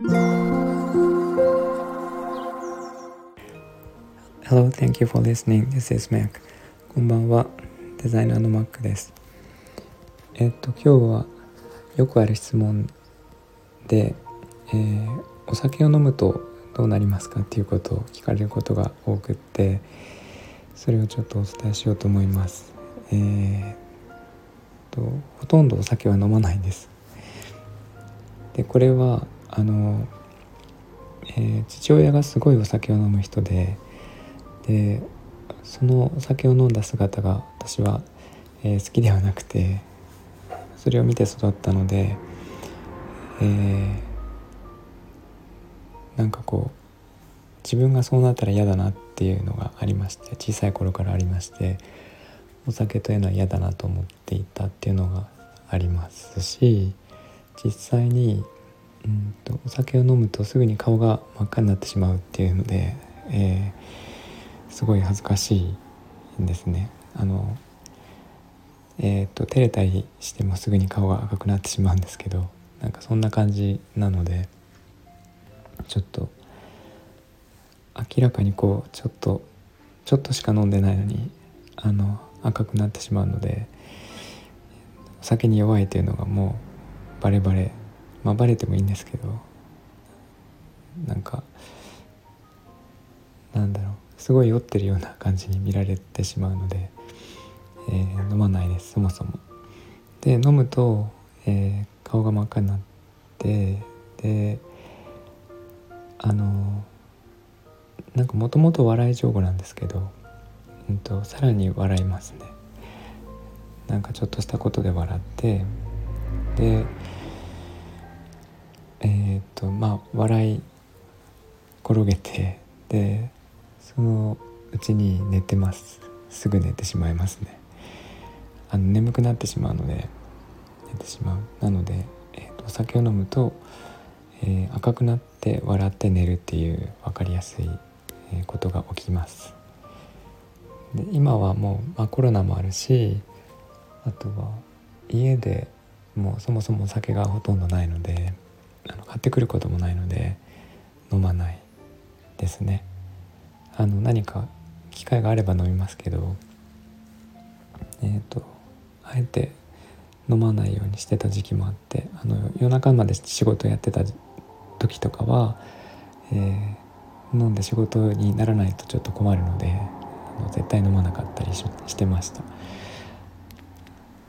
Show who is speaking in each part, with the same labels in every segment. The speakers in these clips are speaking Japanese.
Speaker 1: Hello, thank you for listening. This is Mac. こんばんは。デザイナーの Mac です。えっと、今日はよくある質問で、えー、お酒を飲むとどうなりますかっていうことを聞かれることが多くってそれをちょっとお伝えしようと思います。えー、とほとんどお酒は飲まないんです。でこれはあの、えー、父親がすごいお酒を飲む人ででそのお酒を飲んだ姿が私は、えー、好きではなくてそれを見て育ったので、えー、なんかこう自分がそうなったら嫌だなっていうのがありまして小さい頃からありましてお酒というのは嫌だなと思っていたっていうのがありますし実際にうんとお酒を飲むとすぐに顔が真っ赤になってしまうっていうので、えー、すごい恥ずかしいんですね。あのえーと、照れたりしてもすぐに顔が赤くなってしまうんですけどなんかそんな感じなのでちょっと明らかにこうちょっとちょっとしか飲んでないのにあの赤くなってしまうのでお酒に弱いというのがもうバレバレまあバレてもいいんですけどなんかなんだろうすごい酔ってるような感じに見られてしまうので、えー、飲まないですそもそも。で飲むと、えー、顔が真っ赤になってであのなんかもともと笑い上手なんですけど、うんと、さらに笑いますねなんかちょっとしたことで笑ってでえー、とまあ笑い転げてでそのうちに寝てます。すぐ寝てしまいますね。あの眠くなってしまうので寝てしまう。なので、えー、とお酒を飲むと、えー、赤くなって笑って寝るっていう分かりやすいことが起きます。で今はもう、まあ、コロナもあるしあとは家でもうそもそもお酒がほとんどないので買ってくることもないので飲まないですね。あの何か機会があれば飲みますけどえっ、ー、とあえて飲まないようにしてた時期もあってあの夜中まで仕事やってた時とかは、えー飲んで仕事にならないとちょっと困るのであの絶対飲まなかったりしてました。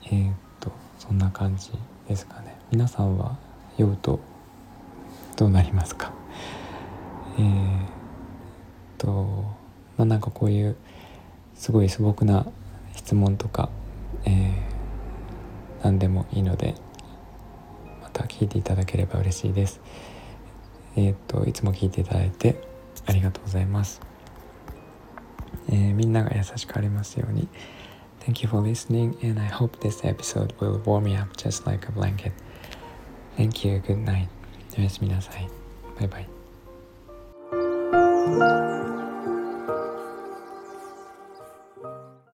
Speaker 1: えー、とそんな感じですかね。皆さんは酔うとどうなりますか？えー、っとまあなんかこういうすごい素朴な質問とか、えー、何でもいいのでまた聞いていただければ嬉しいです。えー、っといつも聞いていただいてありがとうございます。えー、みんなが優しくありますように。Thank you for listening, and I hope this episode will warm me up just like a blanket. Thank you, good night. おやすみなさい。バイバイ。